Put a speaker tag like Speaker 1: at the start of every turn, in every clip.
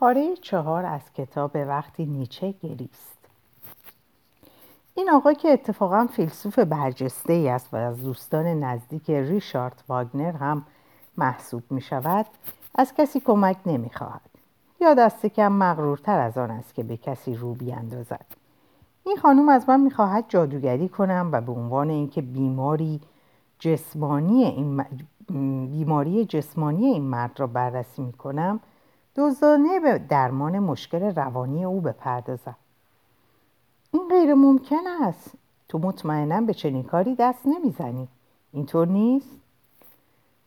Speaker 1: پاره چهار از کتاب وقتی نیچه گریست. این آقا که اتفاقا فیلسوف برجسته ای است و از دوستان نزدیک ریشارد واگنر هم محسوب می شود از کسی کمک نمی خواهد یا دست کم مغرورتر از آن است که به کسی رو بیاندازد. این خانم از من می‌خواهد جادوگری کنم و به عنوان اینکه بیماری جسمانی این بیماری جسمانی این مرد را بررسی می کنم دزدانه به درمان مشکل روانی او بپردازم. این غیر ممکن است. تو مطمئنا به چنین کاری دست نمی‌زنی. اینطور نیست؟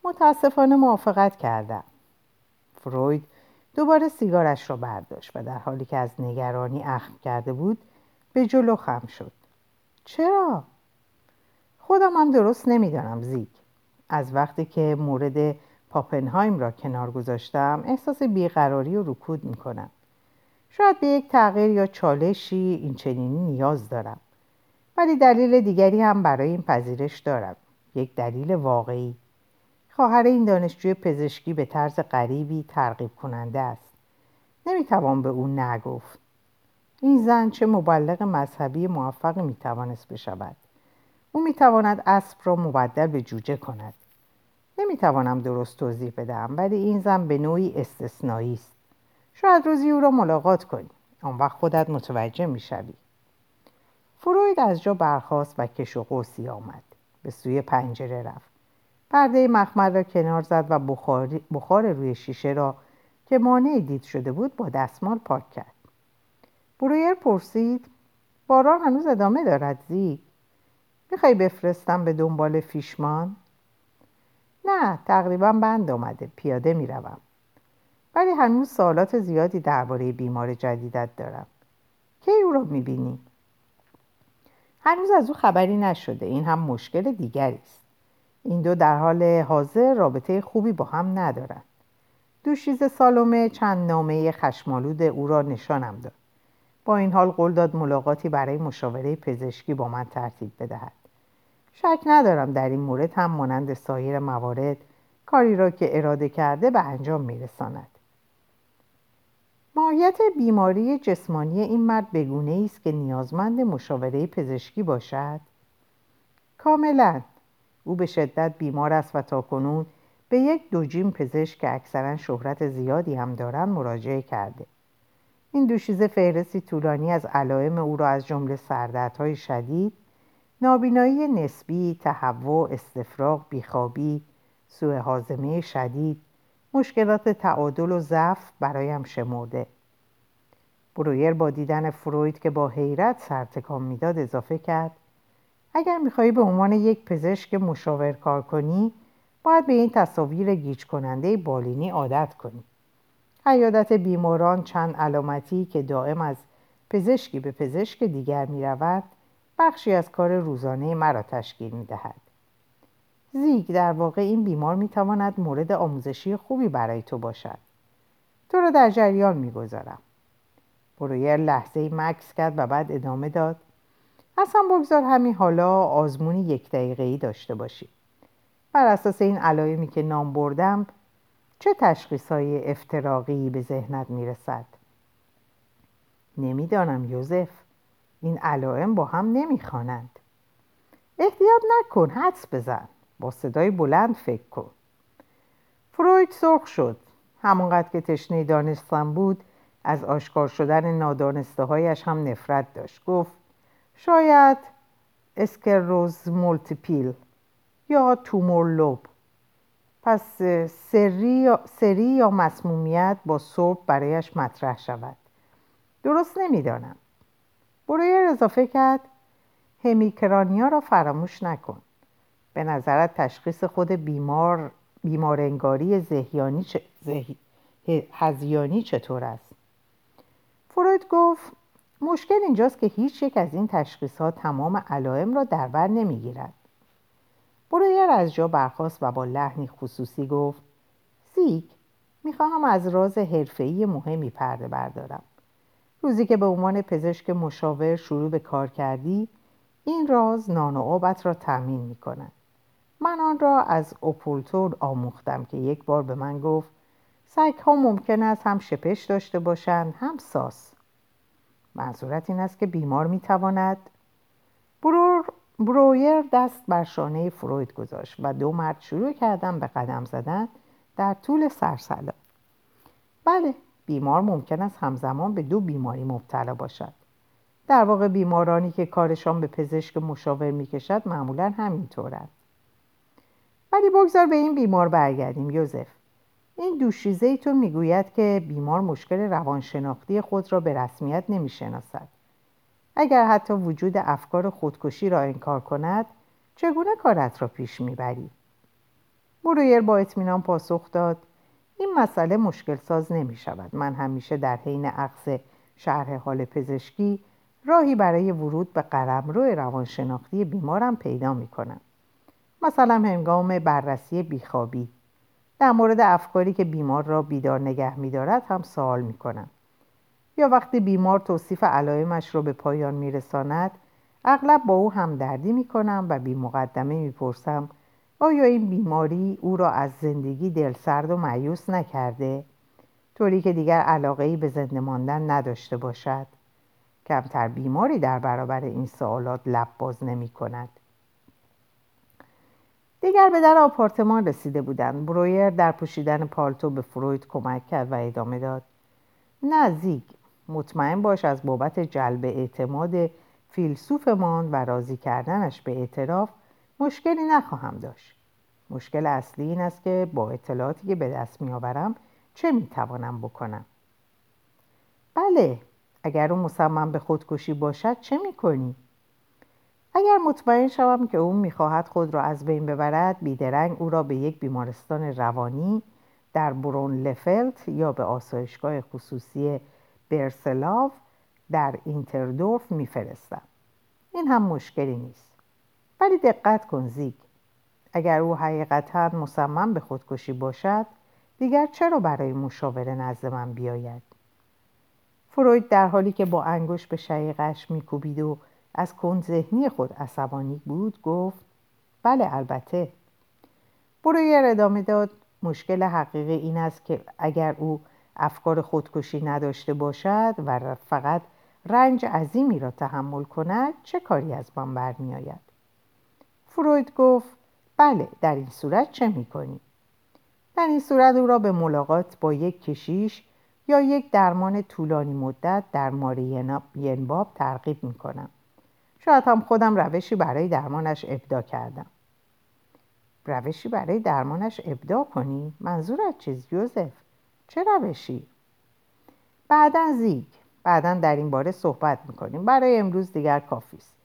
Speaker 1: متاسفانه موافقت کردم. فروید دوباره سیگارش را برداشت و در حالی که از نگرانی اخم کرده بود به جلو خم شد. چرا؟ خودم هم درست نمی‌دانم زیگ. از وقتی که مورد پاپنهایم را کنار گذاشتم احساس بیقراری و رکود می‌کنم. شاید به یک تغییر یا چالشی این چنینی نیاز دارم. ولی دلیل دیگری هم برای این پذیرش دارم. یک دلیل واقعی. خواهر این دانشجوی پزشکی به طرز غریبی ترغیب کننده است. نمی‌توان به او نگفت. این زن چه مبلغ مذهبی موفقی می‌توانست بشود. او می‌تواند اسب را مبدل به جوجه کند. نمی‌توانم درست توضیح بدم ولی این زن به نوعی استثنایی است. شاید روزی او را ملاقات کنی. آن وقت خودت متوجه می‌شوی. فروید از جا برخاست و کش و قوسی آمد. به سوی پنجره رفت. پرده مخمل را کنار زد و بخار روی شیشه را که مانع دید شده بود با دستمال پاک کرد. برویر پرسید باران هنوز ادامه دارد زی؟ می‌خوای بفرستم به دنبال فیشمان؟ نه تقریبا بند آمده پیاده می‌روم. ولی هنوز سوالات زیادی درباره بیمار جدیدت دارم. کی او را می‌بینی؟ هنوز از او خبری نشده. این هم مشکل دیگری است. این دو در حال حاضر رابطه خوبی با هم ندارند دوشیز سالومه چند نامه خشمالود او را نشانم داد. با این حال قول داد ملاقاتی برای مشاوره پزشکی با من ترتیب بدهد. شک ندارم در این مورد هم مانند سایر موارد کاری را که اراده کرده به انجام میرساند. ماهیت بیماری جسمانی این مرد بگونه است که نیازمند مشاوره پزشکی باشد. کاملا. او به شدت بیمار است و تاکنون به یک دوجین پزشک که اکثرا شهرت زیادی هم دارند مراجعه کرده. این دوشیزه فهرستی طولانی از علائم او را از جمله سردردهای شدید نابینایی نسبی تهوع استفراغ بیخوابی سوء حازمه شدید مشکلات تعادل و ضعف برایم شمرده. برویر با دیدن فروید که با حیرت سرتکان می‌داد اضافه کرد اگر می‌خواهی به عنوان یک پزشک مشاور کار کنی باید به این تصاویر گیج کننده بالینی عادت کنی. عیادت بیماران چند علامتی که دائم از پزشکی به پزشک دیگر می رود بخشی از کار روزانه مرا تشکیل می دهد. زیگ در واقع این بیمار می تواند مورد آموزشی خوبی برای تو باشد. تو را در جریان می گذارم. برویر لحظه مکس کرد و بعد ادامه داد. اصلا بگذار همین حالا آزمونی یک دقیقه ای داشته باشی. بر اساس این علائمی که نام بردم چه تشخیص های افتراقی به ذهنت می‌رسد؟ نمی‌دانم یوزف این علائم با هم نمی‌خوانند. احتیاط نکن حدس بزن. با صدای بلند فکر کن. فروید سرخ شد. همانقدر که تشنه دانستن بود از آشکار شدن نادانسته هایش هم نفرت داشت. گفت شاید اسکلروز مولتیپل یا تومور لوب پس سری, یا مسمومیت با سرب برایش مطرح شود. درست نمی‌دانم. برویر اضافه کرد. hemicrania را فراموش نکن. به نظرت تشخیص خود بیمار بیمارنگاری زهیانی هزیانی چطور است؟ فروید گفت مشکل اینجاست که هیچ یک از این تشخیصات تمام علائم را در بر نمی‌گیرد. برویر از جا برخاست و با لحنی خصوصی گفت زیگ می‌خواهم از راز حرفه‌ای مهمی پرده بردارم. روزی که به عنوان پزشک مشاور شروع به کار کردی این راز نان و آبت را تأمین می‌کند من آن را از اوپولتور آموختم که یک بار به من گفت سگ ها ممکن است هم شپش داشته باشند هم ساس. منظورت این است که بیمار می‌تواند؟ برور برویر دست بر شانه فروید گذاشت و دو مرد شروع کردن به قدم زدن در طول سرسلا بله بیمار ممکن است همزمان به دو بیماری مبتلا باشد. در واقع بیمارانی که کارشان به پزشک مشاور می‌کشد معمولا همینطورند. ولی بگذار به این بیمار برگردیم یوزف این دوشیزه ایتون می‌گوید که بیمار مشکل روانشناختی خود را به رسمیت نمی‌شناسد. اگر حتی وجود افکار خودکشی را انکار کند چگونه کارت را پیش می‌بری؟ برویر با اطمینان پاسخ داد این مسئله مشکل ساز نمی شود من همیشه در حین عقص شرح حال پزشکی راهی برای ورود به قلمرو روانشناختی بیمارم پیدا می کنم مثلا هنگام بررسی بیخوابی. در مورد افکاری که بیمار را بیدار نگه می دارد هم سوال می کنم یا وقتی بیمار توصیف علائمش را به پایان می رساند اغلب با او همدردی می کنم و بی مقدمه می پرسم آیا این بیماری او را از زندگی دلسرد و معیوس نکرده؟ طوری که دیگر علاقه به زنده ماندن نداشته باشد؟ کمتر بیماری در برابر این سوالات لب باز نمی کند. دیگر به در آپارتمان رسیده بودند برویر در پوشیدن پالتو به فروید کمک کرد و ادامه داد نزدیک مطمئن باش از بابت جلب اعتماد فیلسوفمان و راضی کردنش به اعتراف مشکلی نخواهم داشت. مشکل اصلی این است که با اطلاعاتی که به دست میآورم چه می‌توانم بکنم؟ بله اگر او مصمم به خودکشی باشد چه می‌کنی؟ اگر مطمئن شوم که او می‌خواهد خود را از بین ببرد بیدرنگ او را به یک بیمارستان روانی در برون لفلت یا به آسایشگاه خصوصی برسلاو در اینتردورف میفرستم. این هم مشکلی نیست. ولی دقت کن زیگ. اگر او حقیقتا مصمم به خودکشی باشد دیگر چرا برای مشاوره نزد من بیاید؟ فروید در حالی که با انگشت به شقیقش میکوبید و از کند ذهنی خود عصبانی بود گفت بله البته. برویر ادامه داد. مشکل حقیقی این است که اگر او افکار خودکشی نداشته باشد و فقط رنج عظیمی را تحمل کند چه کاری از من برمیآید؟ فروید گفت بله در این صورت چه می‌کنی در این صورت او را به ملاقات با یک کشیش یا یک درمان طولانی مدت در ماری ینباب ترغیب می‌کنم شاید هم خودم روشی برای درمانش ابدا کردم روشی برای درمانش ابدا کنی؟ منظورت چیز یوزف؟ چه روشی؟ بعدا زیگ بعدا در این باره صحبت می‌کنیم برای امروز دیگر کافی است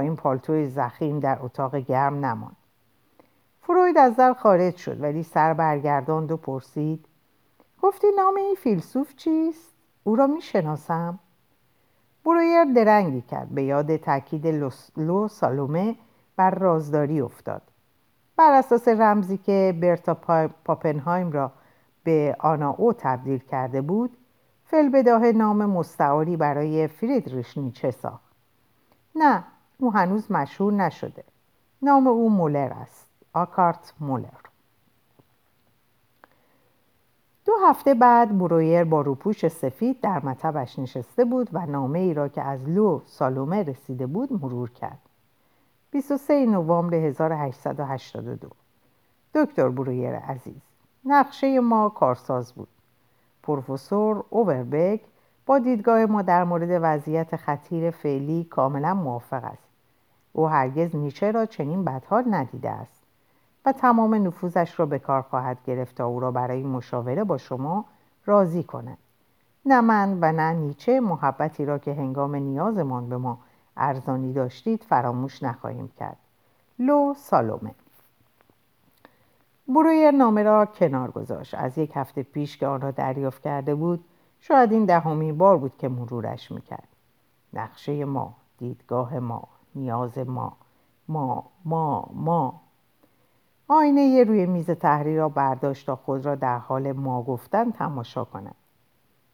Speaker 1: این پالتوی زخیم در اتاق گرم نمان فروید از در خارج شد ولی سر برگرداند و پرسید گفتی نام این فیلسوف چیست؟ او را می‌شناسم؟ برویر درنگی کرد به یاد تاکید لو سالومه بر رازداری افتاد بر اساس رمزی که برتا پاپنهایم را به آنا او تبدیل کرده بود فلبداه نام مستعاری برای فریدریش نیچه ساخت نه او هنوز مشهور نشده. نام او مولر است. آکارت مولر. دو هفته بعد برویر با روپوش سفید در مطبش نشسته بود و نامه ای را که از لو سالومه رسیده بود مرور کرد. 23 نوامبر 1882 دکتر برویر عزیز نقشه ما کارساز بود. پروفسور اووربگ با دیدگاه ما در مورد وضعیت خطیر فعلی کاملا موافق است. او هرگز نیچه را چنین بدحال ندیده است و تمام نفوذش را به کار خواهد گرفت تا او را برای مشاوره با شما راضی کند. نه من و نه نیچه محبتی را که هنگام نیازمان به ما ارزانی داشتید فراموش نخواهیم کرد. لو سالومه. برویر نامه را کنار گذاشت. از یک هفته پیش که آن را دریافت کرده بود شاید این دهمین بار بود که مرورش می‌کرد. نقشه ما دیدگاه ما نیاز ما ما ما ما. آینه یه روی میز تحریر را برداشت تا خود را در حال ما گفتن تماشا کند.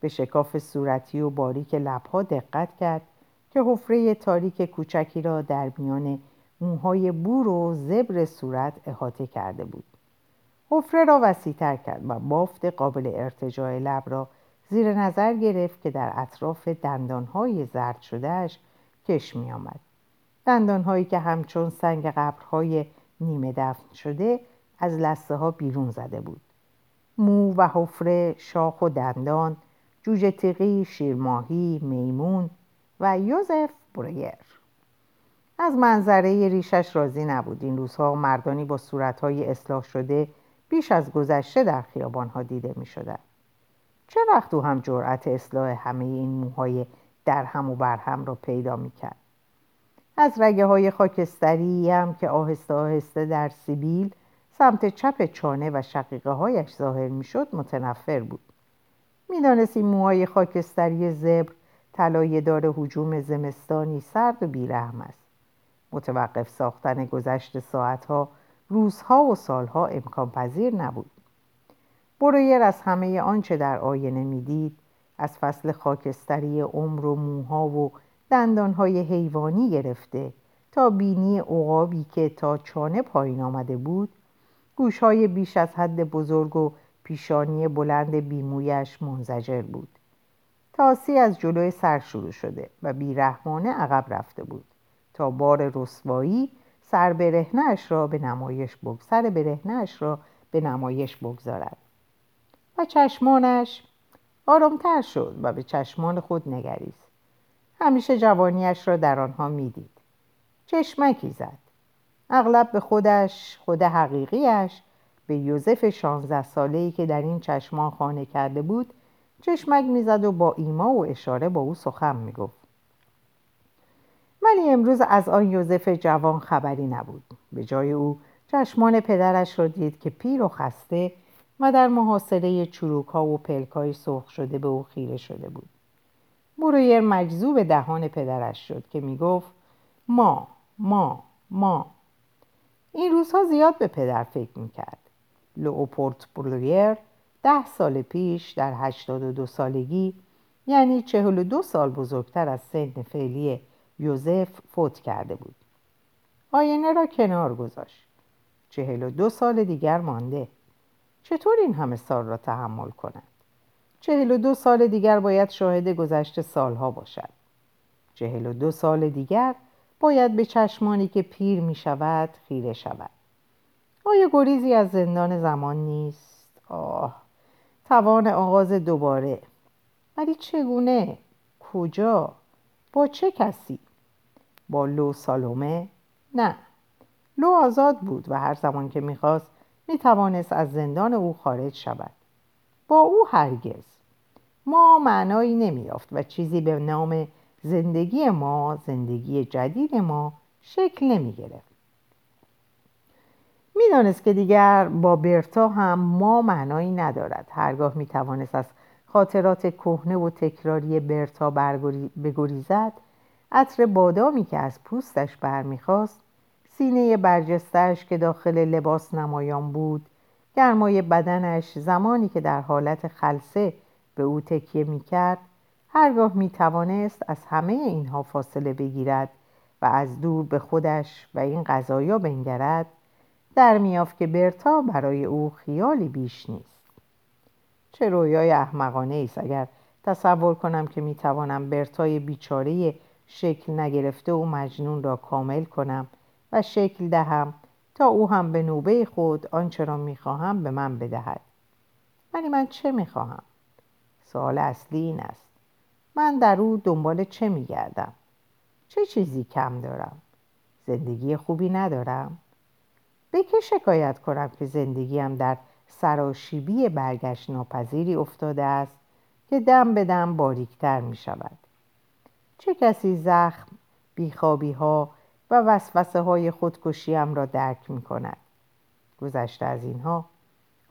Speaker 1: به شکاف صورتی و باریک لبها دقت کرد که حفره تاریک کوچکی را در میان موهای بور و زبر صورت احاطه کرده بود. حفره را وسیعتر کرد و بافت قابل ارتجاع لب را زیر نظر گرفت که در اطراف دندانهای زرد شدهش کش می آمد. دندانهایی که همچون سنگ قبرهای نیمه دفن شده از لسه ها بیرون زده بود. مو و حفره، شاخ و دندان، جوجه تیغی، شیرماهی، میمون و یوزف بریر از منظره ریشش راضی نبود این روزها مردانی با صورتهای اصلاح شده بیش از گذشته در خیابانها دیده می شدن. چه وقت او هم جرأت اصلاح همه این موهای درهم و برهم را پیدا می کرد. از رگه های خاکستری هم که آهسته آهسته در سیبیل سمت چپ چانه و شقیقه هایش ظاهر می شد متنفر بود. می‌دانست این موهای خاکستری زبر طلایه دار حجوم زمستانی سرد و بیرحم است. متوقف ساختن گذشت ساعتها روزها و سالها امکان پذیر نبود برویر از همه آنچه در آینه می‌دید از فصل خاکستری عمر و موها و دندانهای حیوانی گرفته تا بینی عقابی که تا چانه پایین آمده بود. گوشهای بیش از حد بزرگ و پیشانی بلند بیمویش منزجر بود. تاسی از جلوی سر شروع شده و بیرحمانه عقب رفته بود تا بار رسوایی سر برهنش را به نمایش سر برهنش را به نمایش بگذارد. و چشمانش آرامتر شد و به چشمان خود نگریست. همیشه جوانیش را در آنها می‌دید. چشمکی زد. اغلب به خودش خود حقیقیش به یوزف شانزده ساله‌ای که در این چشمان خانه کرده بود چشمک می‌زد و با ایما و اشاره با او سخن می‌گفت. ولی امروز از آن یوزف جوان خبری نبود. به جای او چشمان پدرش را دید که پیر و خسته و در محاصره چروک ها و پلکای سرخ شده به او خیره شده بود. برویر مجذوب دهان پدرش شد که می‌گفت ما ما ما. این روزها زیاد به پدر فکر می‌کرد. لوپورت برویر ده سال پیش در هشتاد و دو سالگی یعنی چهل و دو سال بزرگتر از سن فعلی یوزف فوت کرده بود. آینه را کنار گذاشت. چهل و دو سال دیگر مانده. چطور این همه سال را تحمل کند چهل و دو سال دیگر باید شاهد گذشته سالها باشد چهل و دو سال دیگر باید به چشمانی که پیر می شود خیره شود آیا گریزی از زندان زمان نیست؟ آه توان آغاز دوباره ولی چگونه؟ کجا؟ با چه کسی؟ با لو سالومه؟ نه لو آزاد بود و هر زمان که می‌خواست می‌توانست از زندان او خارج شود. با او هرگز. ما معنایی نمیافت و چیزی به نام زندگی ما زندگی جدید ما شکل نمی‌گرفت. می‌دانست که دیگر با برتا هم ما معنایی ندارد. هرگاه می‌توانست از خاطرات کهنه و تکراری برتا بگریزد عطر بادامی که از پوستش برمیخواست سینه برجستش که داخل لباس نمایان بود. گرمای بدنش زمانی که در حالت خلصه به او تکیه می‌کرد هرگاه می‌توانست از همه اینها فاصله بگیرد و از دور به خودش و این غذایا بنگرد در میافت که برتا برای او خیالی بیش نیست. چه رویای احمقانه ایست اگر تصور کنم که می‌توانم برتای بیچاره شکل نگرفته و مجنون را کامل کنم و شکل دهم تا او هم به نوبه خود آنچه را می‌خواهم به من بدهد. ولی من چه می‌خواهم؟ سوال اصلی این است. من در او دنبال چه میگردم؟ چه چیزی کم دارم؟ زندگی خوبی ندارم؟ به که شکایت کنم که زندگیم در سراشیبی برگشت ناپذیری افتاده است که دم به دم باریکتر می شود چه کسی زخم بیخوابی ها و وسوسه های خودکشیم را درک می کند گذشته از اینها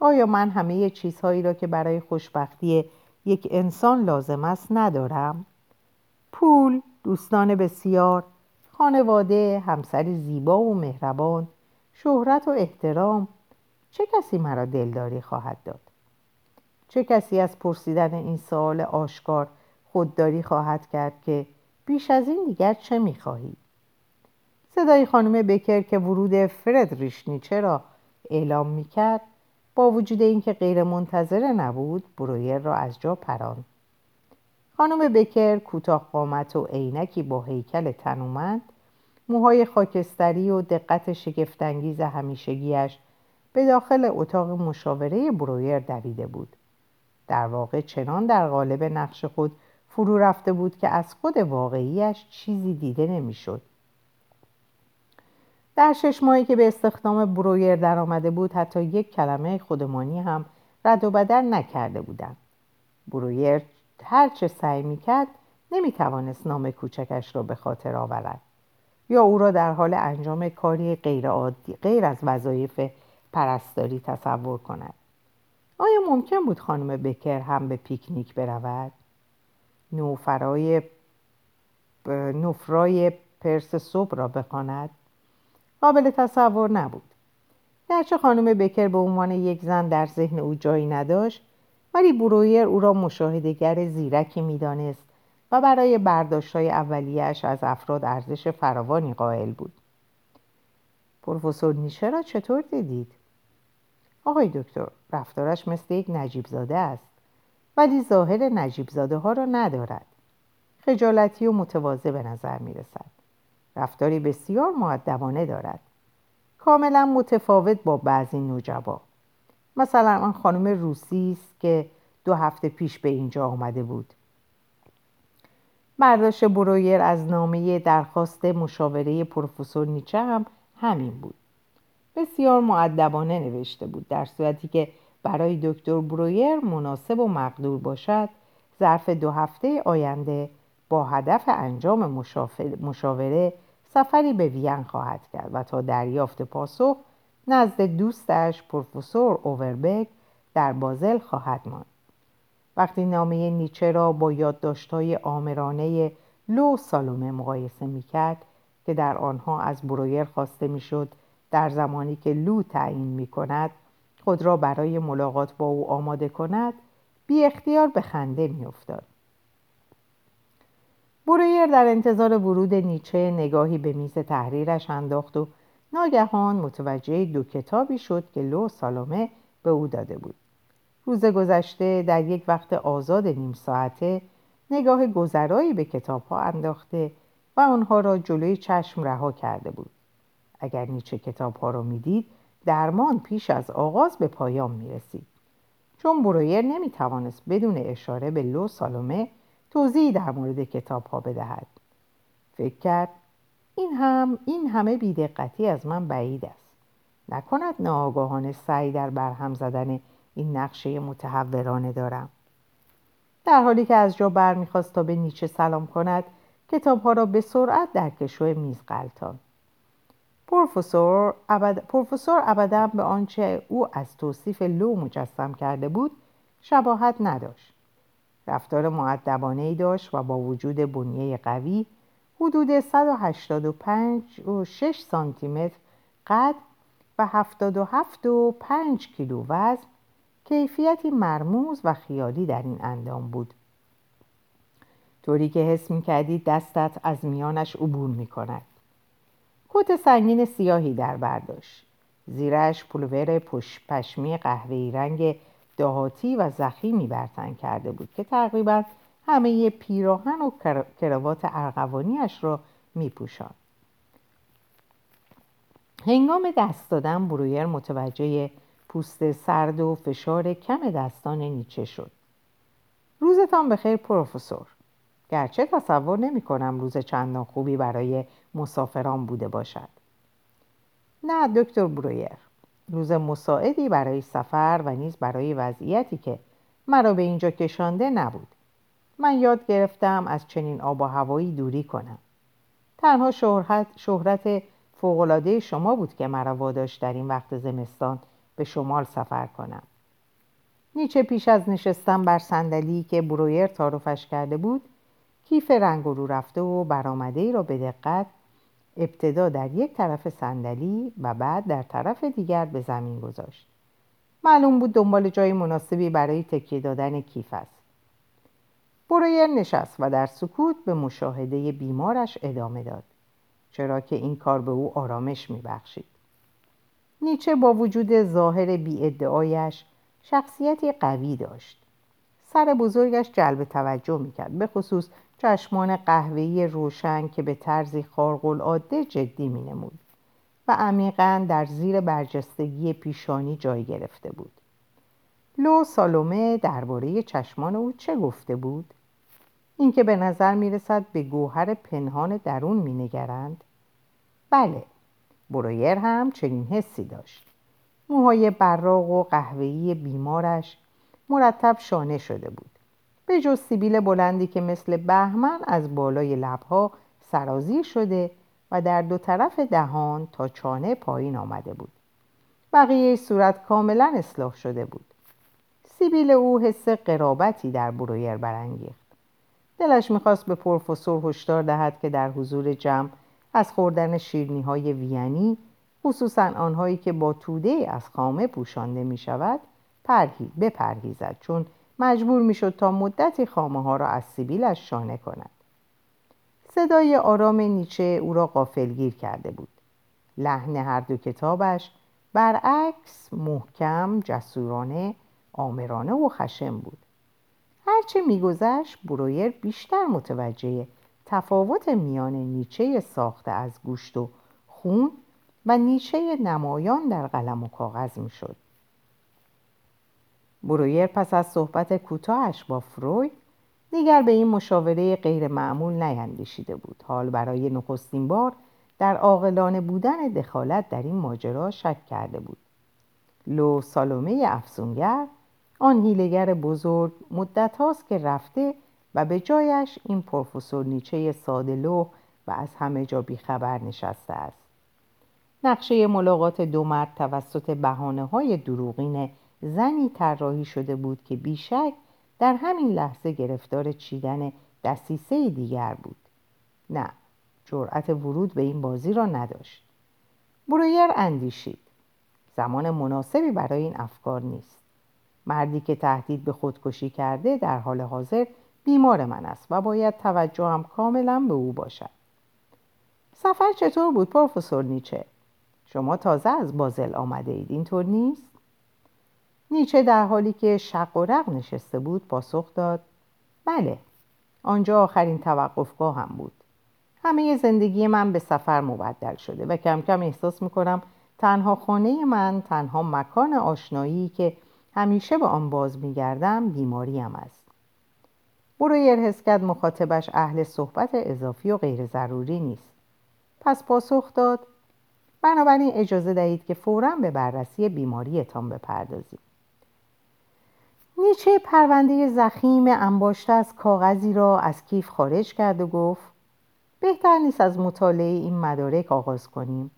Speaker 1: آیا من همه چیزهایی را که برای خوشبختی یک انسان لازم است ندارم؟ پول، دوستان بسیار، خانواده، همسری زیبا و مهربان، شهرت و احترام چه کسی مرا دلداری خواهد داد؟ چه کسی از پرسیدن این سوال آشکار خودداری خواهد کرد که بیش از این دیگر چه می‌خواهی؟ صدای خانم بکر که ورود فردریش نیچه را اعلام می‌کرد با وجود اینکه غیر منتظره نبود برویر را از جا پراند خانم بکر کوتاه قامت و عینکی با هیکل تنومند موهای خاکستری و دقت شگفتانگیز همیشگیش به داخل اتاق مشاوره برویر دویده بود. در واقع چنان در قالب نقش خود فرو رفته بود که از خود واقعیش چیزی دیده نمی‌شد. در شش ماهی که به استخدام برویر در آمده بود حتی یک کلمه خودمانی هم رد و بدل نکرده بودند. برویر هر چه سعی می‌کرد نمی‌توانست نام کوچکش را به خاطر آورد یا او را در حال انجام کاری غیر, عادی، غیر از وظایف پرستاری تصور کند. آیا ممکن بود خانم بکر هم به پیکنیک برود؟ نوفرای نفرای پرس صبح را بخواند؟ قابل تصور نبود. گرچه خانم بکر به عنوان یک زن در ذهن او جایی نداشت ولی برویر او را مشاهدگر زیرکی می‌دانست و برای برداشتهای اولیش از افراد ارزش فراوانی قائل بود. پروفسور نیشه را چطور دیدید؟ آقای دکتر رفتارش مثل یک نجیب زاده است ولی ظاهر نجیب زاده ها را ندارد. خجالتی و متواضع به نظر می رسد رفتاری بسیار معدبانه دارد. کاملا متفاوت با بعضی نوجبا مثلا آن خانم روسی است که دو هفته پیش به اینجا آمده بود. برداشت برویر از نامه درخواست مشاوره پروفسور نیچه هم همین بود. بسیار معدبانه نوشته بود در صورتی که برای دکتر برویر مناسب و مقدور باشد ظرف دو هفته آینده با هدف انجام مشاوره سفری به وین خواهد کرد و تا دریافت پاسخ نزد دوستش پروفسور اووربک در بازل خواهد ماند وقتی نامه نیچه را با یادداشت‌های آمرانه لو سالومه مقایسه می‌کرد که در آنها از برویر خواسته می‌شد در زمانی که لو تعیین می کند خود را برای ملاقات با او آماده کند بی اختیار به خنده می افتاد. برویر در انتظار ورود نیچه نگاهی به میز تحریرش انداخت و ناگهان متوجه دو کتابی شد که لو سالومه به او داده بود روز گذشته در یک وقت آزاد نیم ساعته نگاه گذرایی به کتاب ها انداخته و آنها را جلوی چشم رها کرده بود اگر نیچه کتاب ها را می‌دید درمان پیش از آغاز به پایان می رسید. چون برویر نمی توانست بدون اشاره به لو سالومه توضیحی در مورد کتاب ها بدهد. فکر کرد این هم این همه بیدقتی از من بعید است. نکند ناآگاهانه سعی در برهم زدن این نقشه متحورانه دارم. در حالی که از جا برمیخواست تا به نیچه سلام کند کتاب ها را به سرعت در کشو میز قلتان. پروفسور پروفسور ابدا به آنچه او از توصیف لو مجسم کرده بود شباهت نداشت رفتار معدبانه داشت و با وجود بنیه قوی حدود 185 و 6 سانتی متر قد و 77 و 5 کیلو وزن کیفیتی مرموز و خیالی در این اندام بود. طوری که حس می کردید دستت از میانش عبور می کند کت سنگین سیاهی در برداشت. زیرش پلوور پش پشمی قهوه‌ای رنگ دهاتی و زخیمی برتن کرده بود که تقریبا همه پیراهن و کراوات ارغوانیش را می پوشان. هنگام دست دادن برویر متوجه پوست سرد و فشار کم دستان نیچه شد. روزتان بخیر پروفسور. گرچه تصور نمی کنم روز چندان خوبی برای مسافران بوده باشد. نه دکتر برویر. روز مساعدی برای سفر و نیز برای وضعیتی که مرا به اینجا کشانده نبود. من یاد گرفتم از چنین آب و هوایی دوری کنم. تنها شهرت, شهرت فوقالعاده شما بود که مرا واداشت در این وقت زمستان به شمال سفر کنم. نیچه پیش از نشستن بر صندلی که برویر تعارفش کرده بود کیف رنگ رو رفته و برآمده ای را به دقت ابتدا در یک طرف صندلی و بعد در طرف دیگر به زمین گذاشت. معلوم بود دنبال جای مناسبی برای تکیه دادن کیف است. برویر نشست و در سکوت به مشاهده بیمارش ادامه داد چرا که این کار به او آرامش میبخشید. نیچه با وجود ظاهر بیادعایش شخصیتی قوی داشت. سر بزرگش جلب توجه می‌کرد به خصوص چشمان قهوه‌ای روشن که به طرزی خارق‌العاده جدی مینمود و عمیقا در زیر برجستگی پیشانی جای گرفته بود. لو سالومه درباره چشمان او چه گفته بود؟ اینکه به نظر می‌رسد به گوهر پنهان درون مینگرند. بله برویر هم چنین حسی داشت. موهای براق و قهوه‌ای بیمارش مرتب شانه شده بود. به جز سیبیل بلندی که مثل بهمن از بالای لبها سرازیر شده و در دو طرف دهان تا چانه پایین آمده بود. بقیه صورت کاملا اصلاح شده بود. سیبیل او حس قرابتی در برویر برانگیخت. دلش می‌خواست به پروفسور هشدار دهد که در حضور جمع از خوردن شیرنی های وینی خصوصا آنهایی که با توده از خامه پوشانده می شود بپرهیزد. چون مجبور می شد تا مدتی خامه ها را از سیبیلش شانه کند. صدای آرام نیچه او را قافلگیر کرده بود. لحن هر دو کتابش برعکس محکم جسورانه آمرانه و خشم بود. هرچه میگذشت برویر بیشتر متوجه تفاوت میان نیچه ساخته از گوشت و خون و نیچه نمایان در قلم و کاغذ می‌شد. برویر پس از صحبت کوتاهش با فروید دیگر به این مشاوره غیر معمول نیندیشیده بود. حال برای نخستین بار در عاقلانه بودن دخالت در این ماجرا شک کرده بود. لو سالومه افسونگر آن هیلگر بزرگ مدت هاست که رفته و به جایش این پروفسور نیچه سادلو و از همه جا بیخبر نشسته است. نقشه ملاقات دو مرد توسط بحانه های دروغین زنی طراحی شده بود که بیشک در همین لحظه گرفتار چیدن دستیسه دیگر بود. نه جرأت ورود به این بازی را نداشت. برویر اندیشید. زمان مناسبی برای این افکار نیست. مردی که تهدید به خودکشی کرده در حال حاضر بیمار من است و باید توجهم کاملا به او باشد. سفر چطور بود پروفسور نیچه؟ شما تازه از بازل آمده اید اینطور نیست؟ نیچه در حالی که شق و رق نشسته بود پاسخ داد بله آنجا آخرین توقفگاه هم بود. همه زندگی من به سفر مبدل شده و کم کم احساس می‌کنم تنها خانه من تنها مکان آشنایی که همیشه به آن باز میگردم بیماریم است. برویر حس کرد مخاطبش اهل صحبت اضافی و غیر ضروری نیست. پس پاسخ داد بنابراین اجازه دهید که فورا به بررسی بیماریتان بپردازیم. نیچه پرونده زخیم انباشته از کاغذی را از کیف خارج کرد و گفت بهتر نیست از مطالعه این مدارک آغاز کنیم.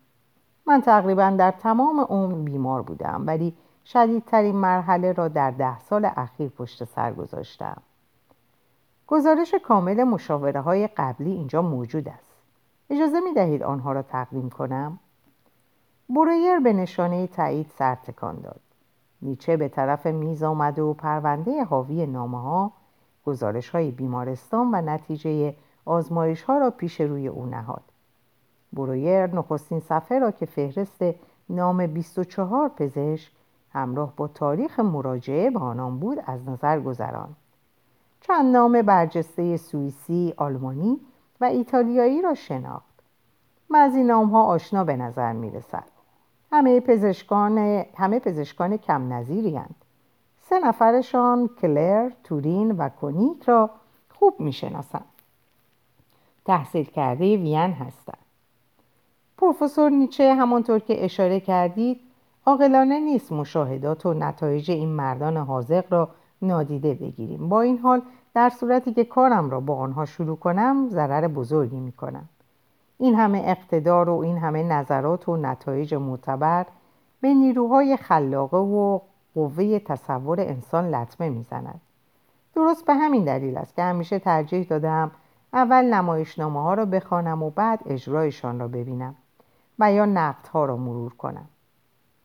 Speaker 1: من تقریبا در تمام عمر بیمار بودم ولی شدیدترین مرحله را در ده سال اخیر پشت سر گذاشتم. گزارش کامل مشاوره های قبلی اینجا موجود است. اجازه می دهید آنها را تقدیم کنم؟ برویر به نشانه تایید سر تکان داد. نیچه به طرف میز آمد و پرونده حاوی نامه ها گزارش های بیمارستان و نتیجه آزمایش ها را پیش روی او نهاد. برویر نخستین صفحه را که فهرست نام 24 پزشک همراه با تاریخ مراجعه به آنان بود از نظر گذران چند نام برجسته سوئیسی، آلمانی و ایتالیایی را شناخت. من از این نام ها آشنا به نظر می رسد همه پزشکان, همه پزشکان کم نظیری هند. سه نفرشان کلر، تورین و کونیک را خوب می شناسند. تحصیل کرده وین هستند. پروفسور نیچه همانطور که اشاره کردید عاقلانه نیست مشاهدات و نتایج این مردان حاضق را نادیده بگیریم با این حال در صورتی که کارم را با آنها شروع کنم ضرر بزرگی می کنم این همه اقتدار و این همه نظرات و نتایج معتبر به نیروهای خلاقه و قوه تصور انسان لطمه می‌زند. درست به همین دلیل است که همیشه ترجیح دادم اول نمایشنامه ها را بخوانم و بعد اجرایشان را ببینم و یا نقدها را مرور کنم.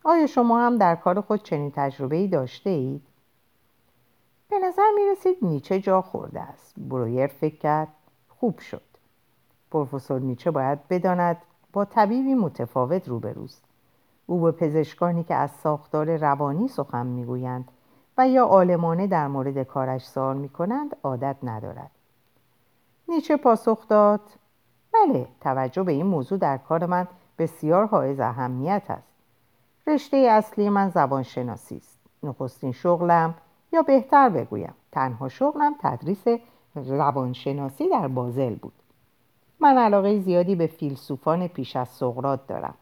Speaker 1: آیا شما هم در کار خود چنین تجربه ای داشته اید؟ به نظر می رسید نیچه جا خورده است. برویر فکر کرد خوب شد. پروفسور نیچه باید بداند با طبیبی متفاوت روبروست. او به پزشکانی که از ساختار روانی سخن می‌گویند و یا عالمانه در مورد کارش سوال می‌کنند عادت ندارد. نیچه پاسخ داد بله توجه به این موضوع در کار من بسیار حائز اهمیت است. رشته اصلی من زبانشناسی است. نخستین شغلم یا بهتر بگویم تنها شغلم تدریس روانشناسی در بازل بود. من علاقه زیادی به فیلسوفان پیش از سقراط دارم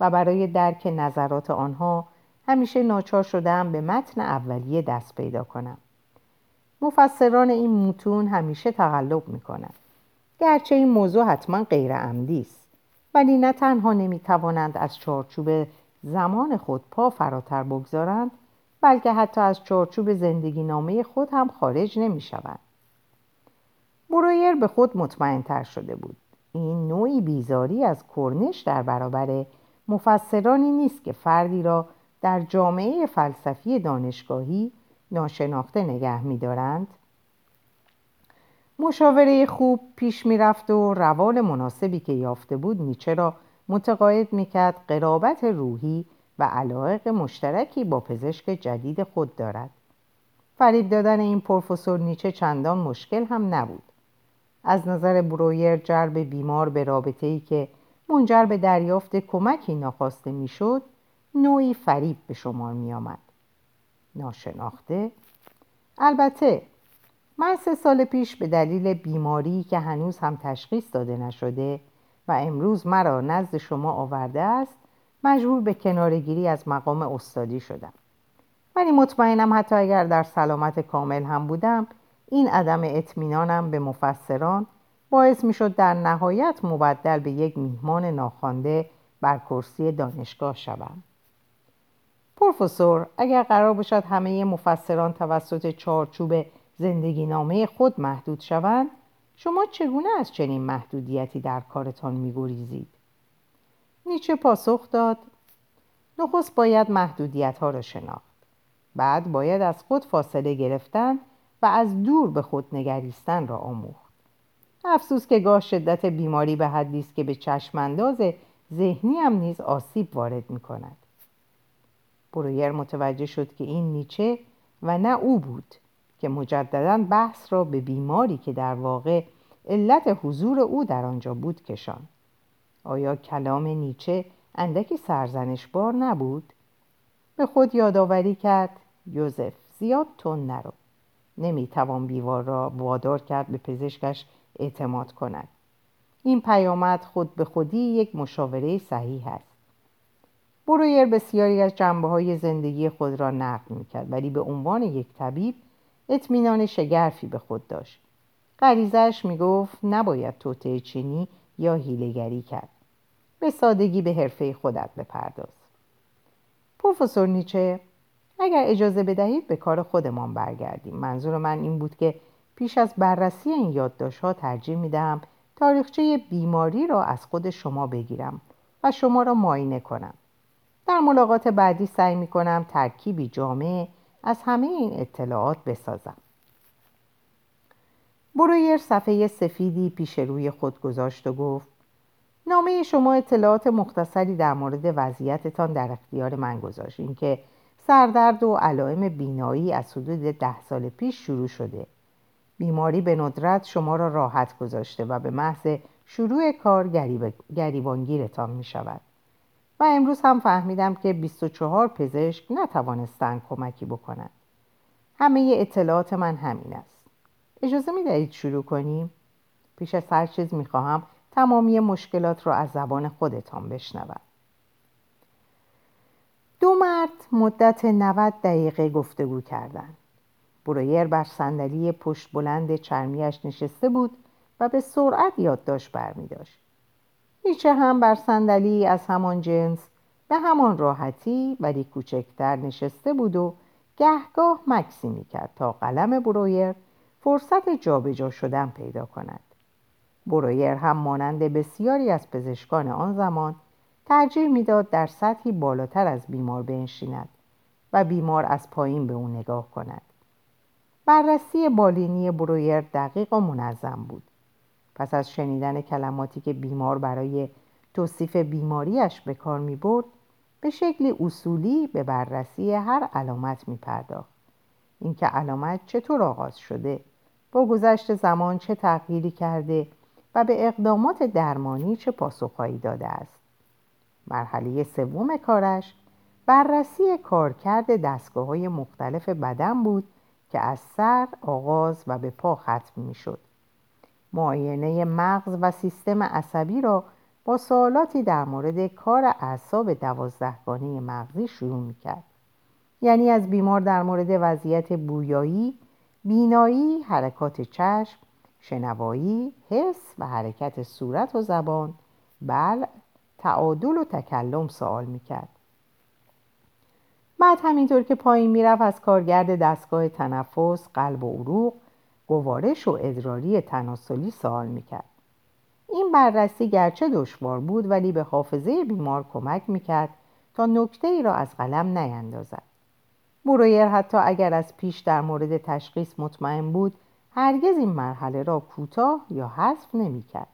Speaker 1: و برای درک نظرات آنها همیشه ناچار شدم به متن اولیه دست پیدا کنم مفسران این متون همیشه تقلب می‌کنند گرچه این موضوع حتما غیر عمدی است ولی نه تنها نمی‌توانند از چارچوب زمان خود پا فراتر بگذارند بلکه حتی از چارچوب زندگی نامه خود هم خارج نمی شوند. برویر به خود مطمئن تر شده بود. این نوعی بیزاری از کرنش در برابر مفسرانی نیست که فردی را در جامعه فلسفی دانشگاهی ناشناخته نگه می‌دارند. مشاوره خوب پیش می‌رفت و روال مناسبی که یافته بود نیچه را متقاعد می‌کرد قرابت روحی و علایق مشترکی با پزشک جدید خود دارد فریب دادن این پروفسور نیچه چندان مشکل هم نبود از نظر برویر جرب بیمار به رابطه ای که منجر به دریافت کمکی ناخواسته می‌شد نوعی فریب به شمار می آمد. ناشناخته البته من سه سال پیش به دلیل بیماری که هنوز هم تشخیص داده نشده و امروز مرا نزد شما آورده است مجبور به کنارگیری از مقام استادی شدم ولی مطمئنم حتی اگر در سلامت کامل هم بودم این عدم اطمینانم به مفسران باعث می‌شد در نهایت مبدل به یک میهمان ناخوانده بر کرسی دانشگاه شوم. پروفسور اگر قرار باشد همه مفسران توسط چارچوب زندگی نامه خود محدود شوند شما چگونه از چنین محدودیتی در کارتان میگریزید؟ نیچه پاسخ داد نخست باید محدودیت ها را شناخت. بعد باید از خود فاصله گرفتن و از دور به خود نگریستن را آموخت. افسوس که گاه شدت بیماری به حدی است که به چشمانداز ذهنی هم نیز آسیب وارد می کند برویر متوجه شد که این نیچه و نه او بود که مجددا بحث را به بیماری که در واقع علت حضور او در آنجا بود کشان آیا کلام نیچه اندکی سرزنشبار نبود؟ به خود یادآوری کرد یوزف زیاد تون نرو. نمی‌توان بیوار را وادار کرد به پزشکش اعتماد کند. این پیامد خود به خودی یک مشاوره صحیح است. برویر بسیاری از جنبه های زندگی خود را نقل می‌کرد ولی به عنوان یک طبیب اطمینان شگرفی به خود داشت. غریزش می‌گفت نباید توطعه چینی یا هیلگری کرد. به سادگی به حرفه خودت بپرداز. پروفسور نیچه اگر اجازه بدهید به کار خودمان برگردیم. منظور من این بود که پیش از بررسی این یادداشت ها ترجیح می‌دهم تاریخچه بیماری را از خود شما بگیرم و شما را معاینه کنم. در ملاقات بعدی سعی می کنم ترکیبی جامع از همه این اطلاعات بسازم. برویر صفحه سفیدی پیش روی خود گذاشت و گفت نامه شما اطلاعات مختصری در مورد وضعیتتان در اختیار من گذاشت. اینکه سردرد و علائم بینایی از حدود ده سال پیش شروع شده. بیماری به ندرت شما را راحت گذاشته و به محض شروع کار گریب... گریبانگیرتان می شود. و امروز هم فهمیدم که 24 پزشک نتوانستند کمکی بکنند. همه اطلاعات من همین است. اجازه می دهید شروع کنیم؟ پیش از هر چیز می خواهم تمامی مشکلات را از زبان خودتان بشنوم. مرد مدت 90 دقیقه گفتگو کردند. برویر بر صندلی پشت بلند چرمیش نشسته بود و به سرعت یادداشت برمی داشت. نیچه هم بر صندلی از همان جنس به همان راحتی ولی کوچکتر نشسته بود و گهگاه مکسی می‌کرد تا قلم برویر فرصت جابجا شدن پیدا کند برویر هم مانند بسیاری از پزشکان آن زمان ترجیح می‌داد در سطحی بالاتر از بیمار بنشیند و بیمار از پایین به او نگاه کند. بررسی بالینی برویر دقیق و منظم بود. پس از شنیدن کلماتی که بیمار برای توصیف بیماریش به کار می برد به شکلی اصولی به بررسی هر علامت می پرداخت. اینکه علامت چطور آغاز شده با گذشت زمان چه تغییری کرده و به اقدامات درمانی چه پاسخهایی داده است. مرحله سوم کارش بررسی کارکرد دستگاه های مختلف بدن بود که از سر آغاز و به پا ختم می. معاینه مغز و سیستم عصبی را با سوالاتی در مورد کار اعصاب دوازدهگانه مغزی شروع می کرد. یعنی از بیمار در مورد وضعیت بویایی، بینایی، حرکات چشم، شنوایی، حس و حرکت صورت و زبان، بل، تعادل و تکلم سوال می‌کرد. بعد همینطور که پایین می‌رفت از کارگرد دستگاه تنفس، قلب و عروق، گوارش و ادراری تناسلی سوال می‌کرد. این بررسی گرچه دشوار بود ولی به حافظه بیمار کمک می‌کرد تا نکته ای را از قلم نیندازد. برویر حتی اگر از پیش در مورد تشخیص مطمئن بود هرگز این مرحله را کوتاه یا حذف نمی‌کرد.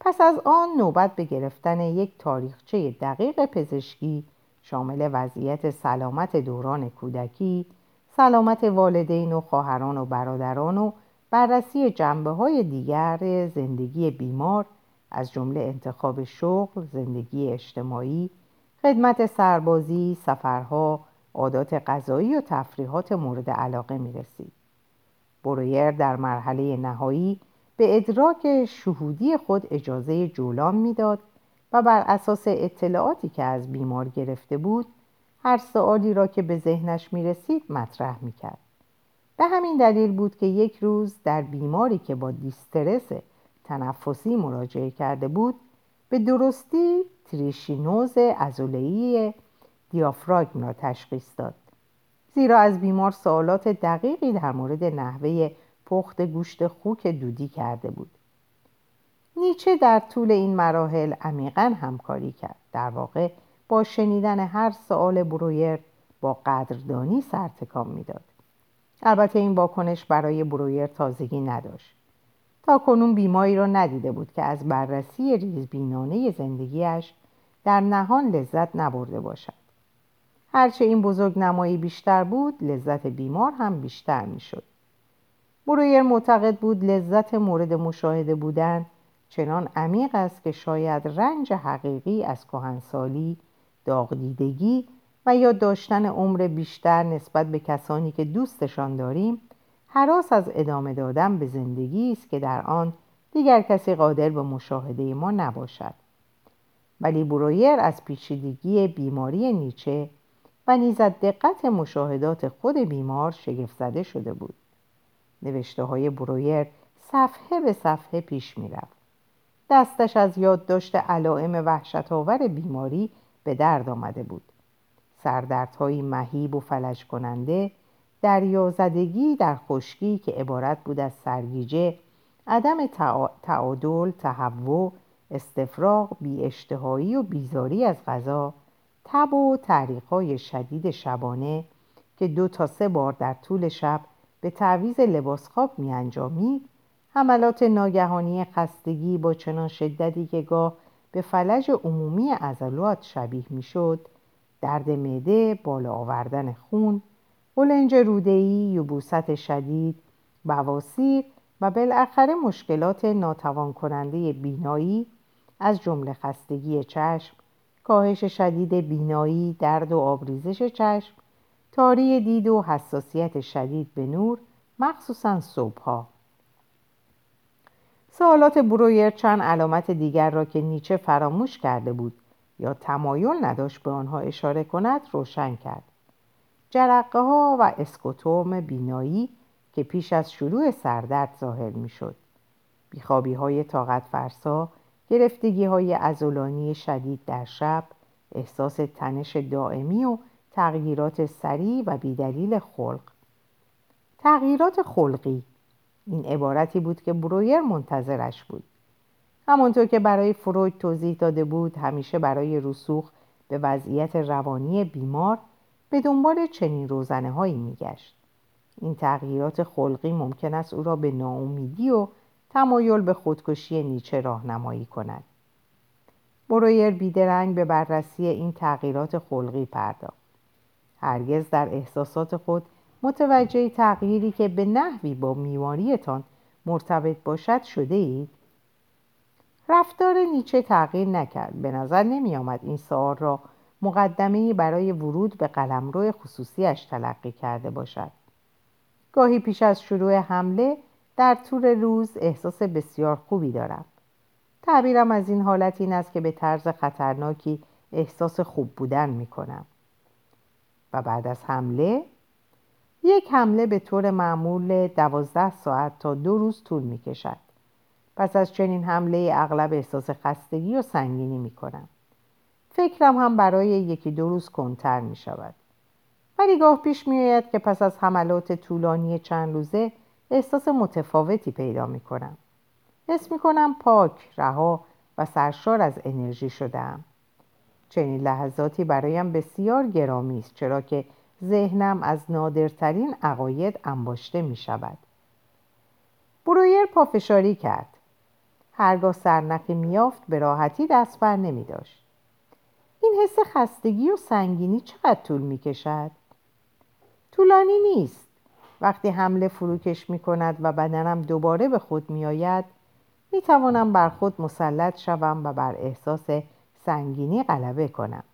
Speaker 1: پس از آن نوبت به گرفتن یک تاریخچه دقیق پزشکی شامل وضعیت سلامت دوران کودکی، سلامت والدین و خواهران و برادران و بررسی جنبه های دیگر زندگی بیمار از جمله انتخاب شغل، زندگی اجتماعی، خدمت سربازی، سفرها، عادات غذایی و تفریحات مورد علاقه می رسید. برویر در مرحله نهایی به ادراک شهودی خود اجازه جولان می‌داد و بر اساس اطلاعاتی که از بیمار گرفته بود هر سوالی را که به ذهنش می رسید مطرح می کرد. به همین دلیل بود که یک روز در بیماری که با دیسترس تنفسی مراجعه کرده بود به درستی تریشینوز ازولهی دیافراگم را تشخیص داد زیرا از بیمار سوالات دقیقی در مورد نحوه پخت گوشت خوک دودی کرده بود. نیچه در طول این مراحل عمیقا همکاری کرد. در واقع با شنیدن هر سوال برویر با قدردانی سرتکام می‌داد. البته این واکنش برای برویر تازگی نداشت. تا کنون بیماری را ندیده بود که از بررسی ریزبینانه زندگیش در نهان لذت نبرده باشد. هرچه این بزرگ نمایی بیشتر بود لذت بیمار هم بیشتر می‌شد. برویر معتقد بود لذت مورد مشاهده بودن چنان عمیق است که شاید رنج حقیقی از کهنسالی، داغدیدگی و یا داشتن عمر بیشتر نسبت به کسانی که دوستشان داریم حراس از ادامه دادن به زندگی است که در آن دیگر کسی قادر به مشاهده ما نباشد. ولی برویر از پیچیدگی بیماری نیچه و نیز دقت مشاهدات خود بیمار شگفت زده شده بود. نوشته های برویر صفحه به صفحه پیش می رفت. دستش از یادداشت علائم وحشت آور بیماری به درد آمده بود سردردهایی مهیب و فلج کننده دریازدگی در خشکی که عبارت بود از سرگیجه عدم تعادل تهوع استفراغ بیاشتهایی و بیزاری از غذا تب و های شدید شبانه که دو تا سه بار در طول شب به تعویز لباس خواب می انجامید حملات ناگهانی خستگی با چنان شدتی که گاه به فلج عمومی عضلات شبیه می‌شد درد معده بالا آوردن خون قلنج رودهی یبوست شدید بواسیر و بالاخره مشکلات ناتوان کننده بینایی. از جمله خستگی چشم کاهش شدید بینایی، درد و آبریزش چشم، تاری دید و حساسیت شدید به نور مخصوصا صبحها. سوالات برویر چند علامت دیگر را که نیچه فراموش کرده بود یا تمایل نداشت به آنها اشاره کند روشن کرد. جرقه ها و اسکوتوم بینایی که پیش از شروع سردرد ظاهر می شد بیخوابی های طاقت فرسا گرفتگی های ازولانی شدید در شب احساس تنش دائمی و تغییرات سریع و بیدلیل خلق. تغییرات خلقی. این عبارتی بود که برویر منتظرش بود. همانطور که برای فروید توضیح داده بود همیشه برای رسوخ به وضعیت روانی بیمار به دنبال چنین روزنه هایی میگشت. این تغییرات خلقی ممکن است او را به ناامیدی و تمایل به خودکشی نیچه راهنمایی کند. برویر بیدرنگ به بررسی این تغییرات خلقی پرداخت. هرگز در احساسات خود متوجه تغییری که به نحوی با میواریتان مرتبط باشد شده اید؟ رفتار نیچه تغییر نکرد. به نظر نمی آمد این سوال را مقدمه برای ورود به قلمرو خصوصیش تلقی کرده باشد. گاهی پیش از شروع حمله در طول روز احساس بسیار خوبی دارم. تعبیرم از این حالت این است که به طرز خطرناکی احساس خوب بودن می کنم و بعد از حمله یک حمله به طور معمول دوازده ساعت تا دو روز طول می کشد پس از چنین حمله اغلب احساس خستگی و سنگینی می کنم فکرم هم برای یکی دو روز کنتر می شود ولی گاه پیش می آید که پس از حملات طولانی چند روزه احساس متفاوتی پیدا می کنم حس می کنم پاک، رها و سرشار از انرژی شدم چنین لحظاتی برایم بسیار گرامی است چرا که ذهنم از نادرترین عقاید انباشته می شود برویر پافشاری کرد. هرگاه سرنخی میافت به راحتی دست بر نمی داشت این حس خستگی و سنگینی چقدر طول می کشد؟ طولانی نیست. وقتی حمله فروکش می کند و بدنم دوباره به خود می آید می توانم بر خود مسلط شوم و بر احساس سنگینی غلبه کنم.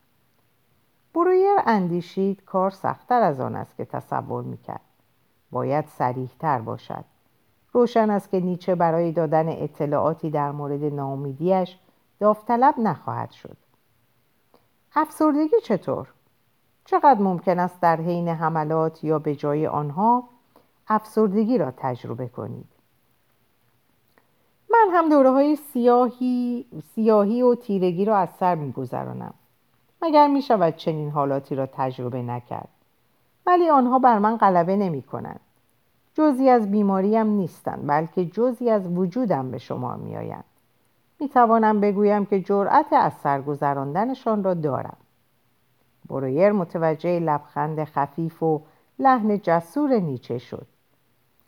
Speaker 1: برویر اندیشید کار سختتر از آن است که تصور می‌کرد. باید سریحتر باشد. روشن است که نیچه برای دادن اطلاعاتی در مورد ناامیدیش داوطلب نخواهد شد. افسردگی چطور؟ چقدر ممکن است در حین حملات یا به جای آنها افسردگی را تجربه کنید؟ من هم دوره های سیاهی, سیاهی و تیرگی را از سر میگذرانم. مگر می شود چنین حالاتی را تجربه نکرد؟ ولی آنها بر من غلبه نمی کنند جزی از بیماریم نیستند بلکه جزی از وجودم به شما می آیند می توانم بگویم که جرأت از سرگذراندنشان را دارم. برویر متوجه لبخند خفیف و لحن جسور نیچه شد.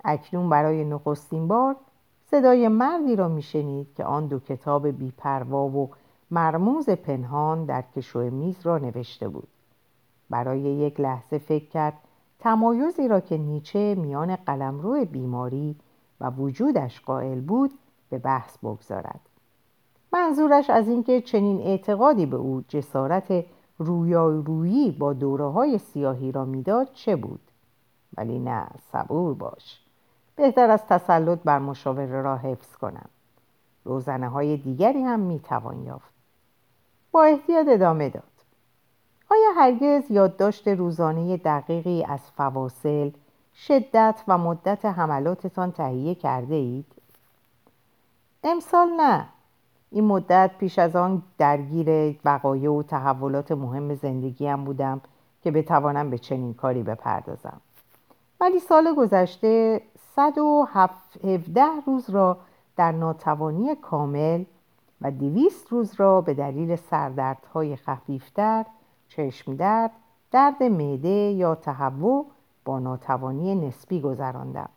Speaker 1: اکنون برای نخستین بار صدای مردی را میشنید که آن دو کتاب بیپروا و مرموز پنهان در کشو میز را نوشته بود. برای یک لحظه فکر کرد تمایزی را که نیچه میان قلمرو بیماری و وجودش قائل بود به بحث بگذارد. منظورش از اینکه چنین اعتقادی به او جسارت رویارویی با دوره های سیاهی را می‌داد چه بود؟ ولی نه صبور باش. بهتر از تسلط بر مشاوره را حفظ کنم. روزنه های دیگری هم می‌توان یافت. با احتیاط ادامه داد. آیا هرگز یادداشت روزانه دقیقی از فواصل شدت و مدت حملاتتان تهیه کرده اید؟ امسال نه. این مدت پیش از آن درگیر وقایع و تحولات مهم زندگیم بودم که بتوانم به چنین کاری بپردازم. ولی سال گذشته 117 روز را در ناتوانی کامل و دویست روز را به دلیل سردردهای خفیفتر، چشم درد، درد معده یا تهوع با ناتوانی نسبی گذراندم.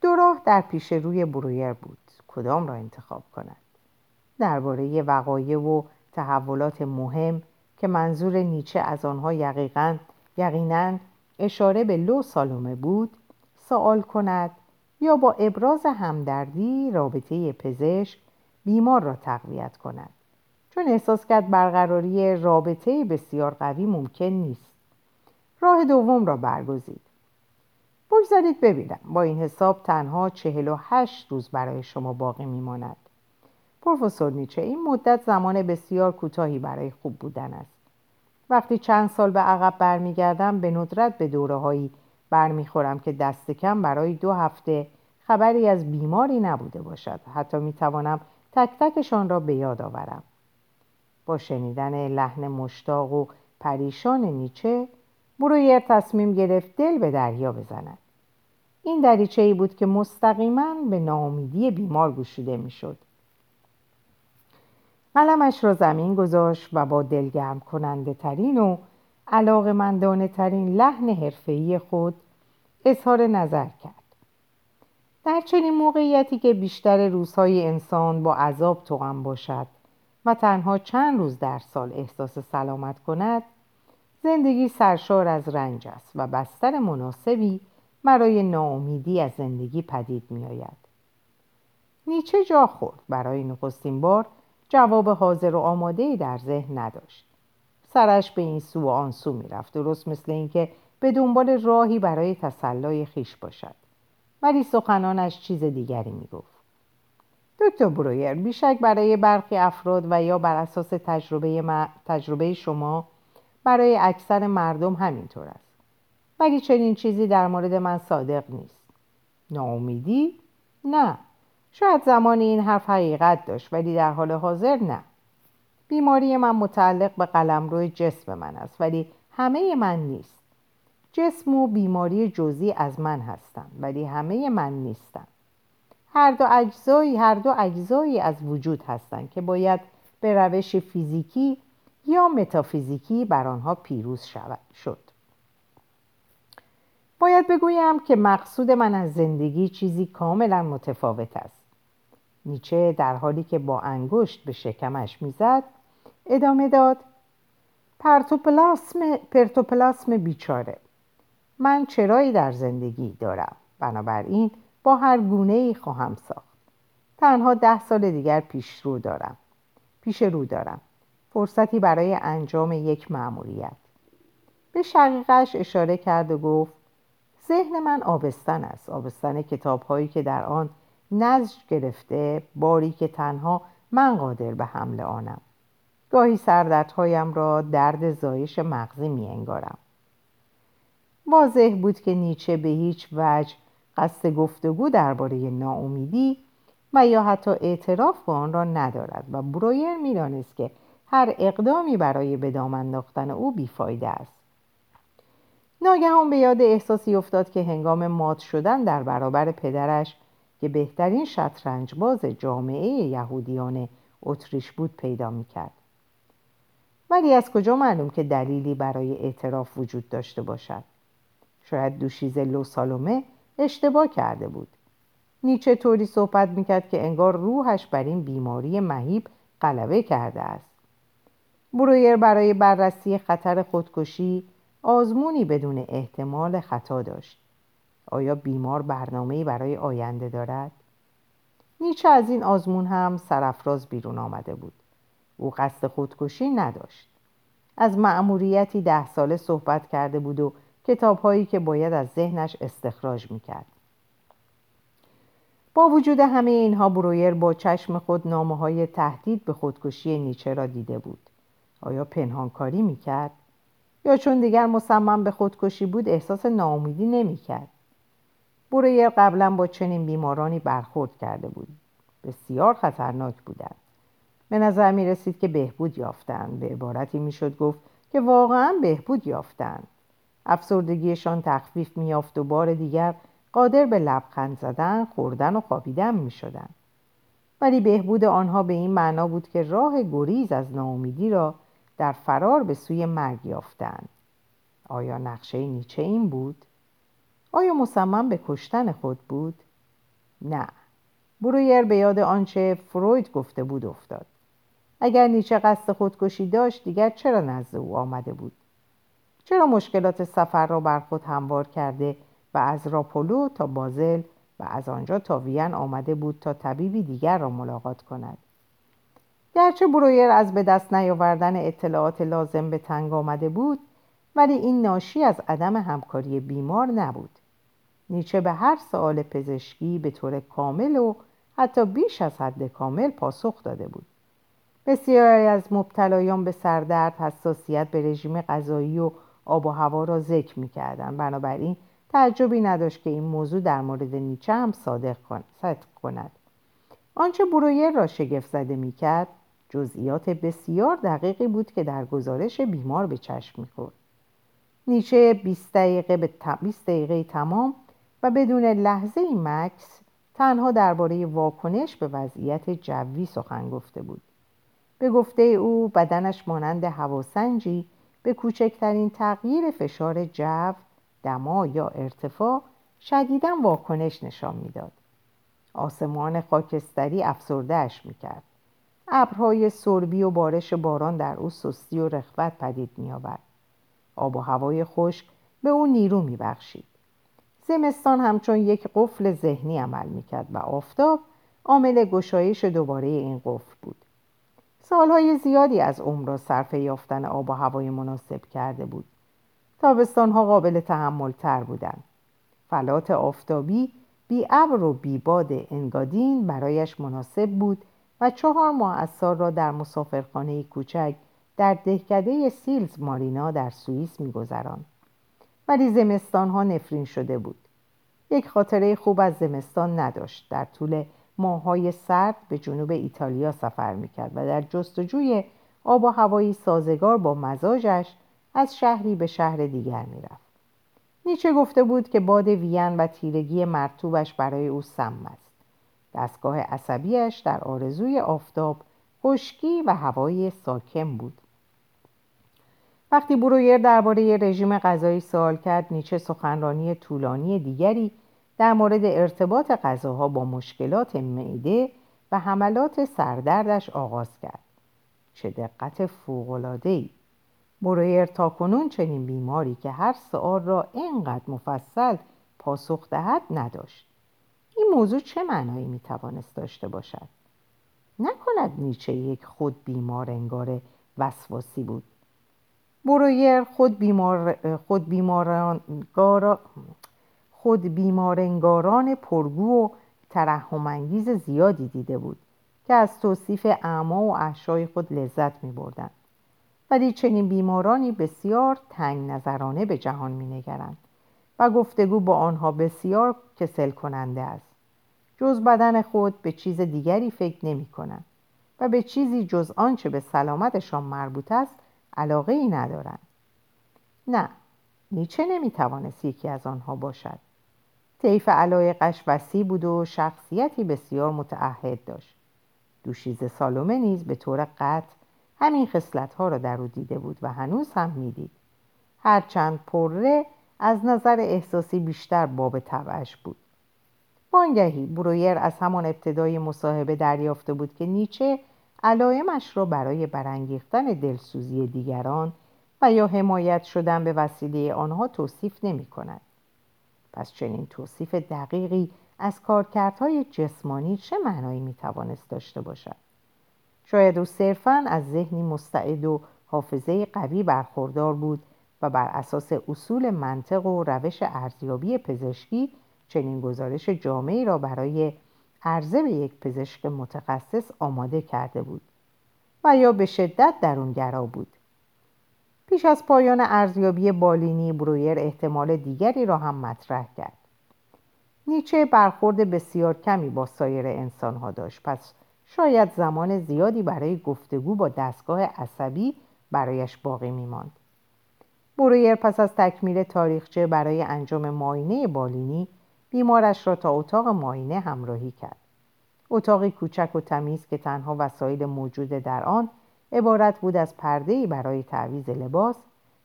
Speaker 1: دو راه در پیش روی برویر بود. کدام را انتخاب کند؟ درباره وقایع و تحولات مهم که منظور نیچه از آنها یقیقا یقینا اشاره به لو سالومه بود سوال کند یا با ابراز همدردی رابطه پزشک بیمار را تقویت کند. چون احساس کرد برقراری رابطه بسیار قوی ممکن نیست. راه دوم را برگزید. بگذارید ببینم. با این حساب تنها چهل و هشت روز برای شما باقی میماند. پروفسور نیچه این مدت زمان بسیار کوتاهی برای خوب بودن است. وقتی چند سال به عقب برمیگردم به ندرت به دوره هایی برمیخورم که دست کم برای دو هفته خبری از بیماری نبوده باشد. حتی می‌توانم تک تکشان را به یاد آورم. با شنیدن لحن مشتاق و پریشان نیچه برویر تصمیم گرفت دل به دریا بزند. این دریچه ای بود که مستقیما به ناامیدی بیمار گشوده می‌شد. قلمش را زمین گذاشت و با دلگرم کننده ترین و علاقمندانه ترین لحن حرفه‌ای خود اظهار نظر کرد در چنین موقعیتی که بیشتر روزهای انسان با عذاب توغم باشد و تنها چند روز در سال احساس سلامت کند زندگی سرشار از رنج است و بستر مناسبی برای ناامیدی از زندگی پدید می آید. نیچه جا خورد برای نخستین بار جواب حاضر و آماده در ذهن نداشت سرش به این سو و آن سو می رفت. درست مثل اینکه به دنبال راهی برای تسلای خیش باشد. ولی سخنانش چیز دیگری می گفت. دکتر برویر بیشک برای برخی افراد و یا بر اساس تجربه, تجربه شما برای اکثر مردم همینطور است. ولی چنین چیزی در مورد من صادق نیست. ناامیدی؟ نه. شاید زمانی این حرف حقیقت داشت ولی در حال حاضر نه. بیماری من متعلق به قلمرو جسم من است ولی همه من نیست. جسم و بیماری جزئی از من هستند ولی همه من نیستم هر دو اجزایی هر دو اجزایی از وجود هستند که باید به روش فیزیکی یا متافیزیکی بر آنها پیروز شود شد. باید بگویم که مقصود من از زندگی چیزی کاملا متفاوت است. نیچه در حالی که با انگشت به شکمش می‌زد ادامه داد. پرتوپلاسم, پرتوپلاسم بیچاره. من چرایی در زندگی دارم. بنابراین با هر گونه ای خواهم ساخت. تنها ده سال دیگر پیش رو دارم. پیش رو دارم. فرصتی برای انجام یک مأموریت. به شقیقش اشاره کرد و گفت ذهن من آبستن است. آبستن کتاب هایی که در آن نزج گرفته باری که تنها من قادر به حمل آنم. گاهی سردردهایم را درد زایش مغزی می انگارم. واضح بود که نیچه به هیچ وجه قصد گفتگو درباره ناامیدی و یا حتی اعتراف به آن را ندارد و برویر می‌دانست که هر اقدامی برای به دام انداختن او بیفایده است ناگهان به یاد احساسی افتاد که هنگام مات شدن در برابر پدرش که بهترین شطرنج باز جامعه یهودیان اتریش بود پیدا می‌کرد ولی از کجا معلوم که دلیلی برای اعتراف وجود داشته باشد؟ شاید دوشیزه لو سالومه اشتباه کرده بود. نیچه طوری صحبت می‌کرد که انگار روحش بر این بیماری مهیب غلبه کرده است. برویر برای بررسی خطر خودکشی آزمونی بدون احتمال خطا داشت. آیا بیمار برنامه‌ای برای آینده دارد؟ نیچه از این آزمون هم سرافراز بیرون آمده بود. او قصد خودکشی نداشت. از مأموریتی ده ساله صحبت کرده بود و کتابهایی که باید از ذهنش استخراج می‌کرد. با وجود همه اینها برویر با چشم خود نامه های تهدید به خودکشی نیچه را دیده بود. آیا پنهانکاری می‌کرد؟ یا چون دیگر مصمم به خودکشی بود احساس ناامیدی نمی‌کرد؟ برویر قبلا با چنین بیمارانی برخورد کرده بود. بسیار خطرناک بودند. به نظر می رسید که بهبود یافتند به عبارتی می‌شد گفت که واقعا بهبود یافتند افسردگیشان تخفیف میافت و بار دیگر قادر به لبخند زدن خوردن و خوابیدن می شدن. ولی بهبود آنها به این معنا بود که راه گریز از ناامیدی را در فرار به سوی مرگ یافتند آیا نقشه نیچه این بود؟ آیا مصمم به کشتن خود بود؟ نه برویر به یاد آنچه فروید گفته بود افتاد اگر نیچه قصد خودکشی داشت دیگر چرا نزد او آمده بود؟ چرا مشکلات سفر را بر خود هموار کرده و از راپولو تا بازل و از آنجا تا وین آمده بود تا طبیبی دیگر را ملاقات کند؟ گرچه برویر از به دست نیاوردن اطلاعات لازم به تنگ آمده بود ولی این ناشی از عدم همکاری بیمار نبود. نیچه به هر سوال پزشکی به طور کامل و حتی بیش از حد کامل پاسخ داده بود. بسیاری از مبتلایان به سردرد حساسیت به رژیم غذایی و آب و هوا را ذکر می‌کردند. بنابراین تعجبی نداشت که این موضوع در مورد نیچه هم صادق کند. آنچه برویر را شگفت زده می‌کرد جزئیات بسیار دقیقی بود که در گزارش بیمار به چشم می‌خورد. نیچه 20 دقیقه به 20 دقیقه تمام و بدون لحظه ای مکس تنها درباره واکنش به وضعیت جوی سخن گفته بود. به گفته او بدنش مانند هواسنجی به کوچکترین تغییر فشار جو دما یا ارتفاع شدیدا واکنش نشان می‌داد. آسمان خاکستری افسردهش می‌کرد. ابرهای سربی و بارش باران در او سستی و رخوت پدید میآورد آب و هوای خشک به او نیرو میبخشید. زمستان همچون یک قفل ذهنی عمل می‌کرد و آفتاب عامل گشایش دوباره این قفل بود. سالهای زیادی از عمر را صرف یافتن آب و هوای مناسب کرده بود. تابستانها قابل تحمل تر بودند. فلات آفتابی بی ابر و بی باد انگادین برایش مناسب بود و چهار ماه از سال را در مسافرخانه کوچک در دهکده سیلز مارینا در سوئیس میگذراند. ولی زمستان ها نفرین شده بود. یک خاطره خوب از زمستان نداشت. در طول ماهای سرد به جنوب ایتالیا سفر می‌کرد و در جستجوی آب و هوایی سازگار با مزاجش از شهری به شهر دیگر می‌رفت. نیچه گفته بود که باد وین و تیرگی مرتوبش برای او سم است. دستگاه عصبیش در آرزوی آفتاب خشکی و هوای ساکن بود. وقتی برویر درباره رژیم غذایی سوال کرد نیچه سخنرانی طولانی دیگری در مورد ارتباط غذاها با مشکلات معده و حملات سردردش آغاز کرد. چه دقت فوق‌العاده‌ای. برویر تاکنون چنین بیماری که هر سؤال را اینقدر مفصل پاسخ دهد نداشت. این موضوع چه معنایی می‌توانست داشته باشد؟ نکند نیچه یک خود بیمار انگار وسواسی بود. برویر خود بیمار خود بیماران خود بیمارنگاران پرگو و ترحمانگیز زیادی دیده بود که از توصیف اعما و احشای خود لذت می بردن. ولی چنین بیمارانی بسیار تنگ نظرانه به جهان می نگرند و گفتگو با آنها بسیار کسل کننده است. جز بدن خود به چیز دیگری فکر نمی کنند و به چیزی جز آنچه به سلامتشان مربوط است علاقه ای ندارند. نه نیچه نمی توانست یکی از آنها باشد. طیف علایقش وسیع بود و شخصیتی بسیار متعهد داشت. دوشیز سالومه نیز به طور قطع همین ها را در او دیده بود و هنوز هم می‌دید هرچند پره از نظر احساسی بیشتر باب طبعش بود وانگهی برویر از همان ابتدای مصاحبه دریافته بود که نیچه علائمش را برای برانگیختن دلسوزی دیگران و یا حمایت شدن به وسیله آنها توصیف نمی کند. پس چنین توصیف دقیقی از کارکردهای جسمانی چه معنایی می توانست داشته باشد؟ شاید او صرفا از ذهنی مستعد و حافظه قوی برخوردار بود و بر اساس اصول منطق و روش ارزیابی پزشکی چنین گزارش جامعی را برای عرضه به یک پزشک متخصص آماده کرده بود و یا به شدت درونگرا بود پیش از پایان ارزیابی بالینی برویر احتمال دیگری را هم مطرح کرد. نیچه برخورد بسیار کمی با سایر انسانها داشت. پس شاید زمان زیادی برای گفتگو با دستگاه عصبی برایش باقی میماند. برویر پس از تکمیل تاریخچه برای انجام ماینه بالینی بیمارش را تا اتاق ماینه همراهی کرد. اتاقی کوچک و تمیز که تنها وسایل موجود در آن عبارت بود از پردهی برای تعویز لباس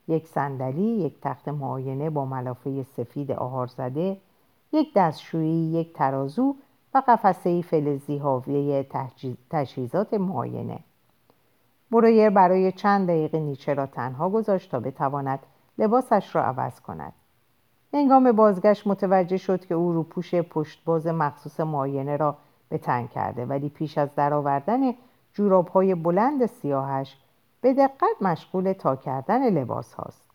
Speaker 1: یک صندلی یک تخت معاینه با ملافه سفید آهار زده یک دستشویی یک ترازو و قفسه فلزی حاوی تجهیزات معاینه. برویر برای چند دقیقه نیچه را تنها گذاشت تا بتواند لباسش را عوض کند. هنگام بازگشت متوجه شد که او روپوش پشتباز مخصوص معاینه را به تن کرده ولی پیش از درآوردن جوراب های بلند سیاهش به دقت مشغول تا کردن لباس هاست.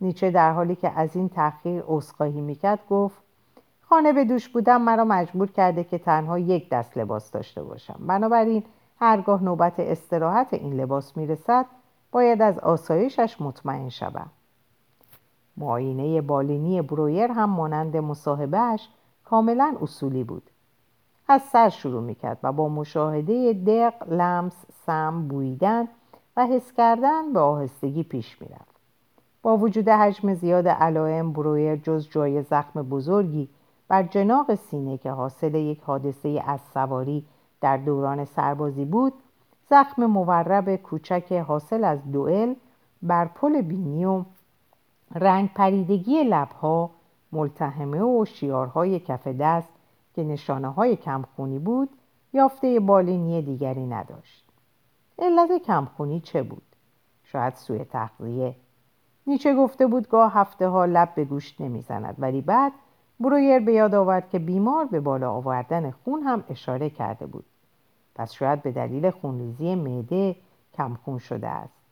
Speaker 1: نیچه در حالی که از این تأخیر عذرخواهی می‌کرد گفت خانه به دوش بودم مرا مجبور کرده که تنها یک دست لباس داشته باشم. بنابراین هرگاه نوبت استراحت این لباس می‌رسد باید از آسایشش مطمئن شوم. معاینه بالینی برویر هم مانند مصاحبهش کاملا اصولی بود. از سر شروع می‌کرد و با مشاهده دق، لمس، سم، بویدن و حس کردن به آهستگی پیش می‌رفت. با وجود حجم زیاد علائم برویر جز جای زخم بزرگی بر جناق سینه که حاصل یک حادثه از سواری در دوران سربازی بود زخم مورب کوچک حاصل از دوئل بر پل بینی و رنگ پریدگی لبها ملتهمه و شیارهای کف دست که نشانه های کمخونی بود یافته بالینی دیگری نداشت. علت کمخونی چه بود؟ شاید سوی تغذیه. نیچه گفته بود گاه هفته ها لب به گوشت نمی‌زند ولی بعد برویر به یاد آورد که بیمار به بالا آوردن خون هم اشاره کرده بود. پس شاید به دلیل خونریزی معده کمخون شده است.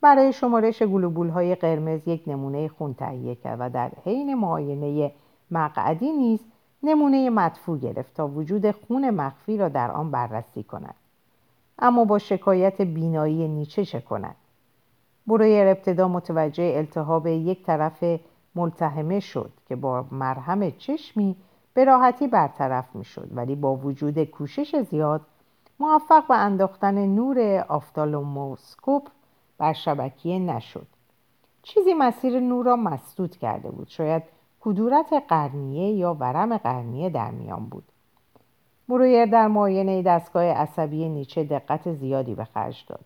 Speaker 1: برای شمارش گلوبول های قرمز یک نمونه خون تهیه کرد و در حین معاینه مقعدی نیز نمونه مدفوع گرفت تا وجود خون مخفی را در آن بررسی کند. اما با شکایت بینایی نیچه چه کند؟ برویر ابتدا متوجه التهاب یک طرف ملتهمه شد که با مرهم چشمی به راحتی برطرف می شد ولی با وجود کوشش زیاد موفق به انداختن نور آفتالوموسکوپ بر شبکیه نشد. چیزی مسیر نور را مسدود کرده بود. شاید کدورت قرنیه یا ورم قرنیه در میان بود؟ برویر در معاینه دستگاه عصبی نیچه دقت زیادی به خرج داد.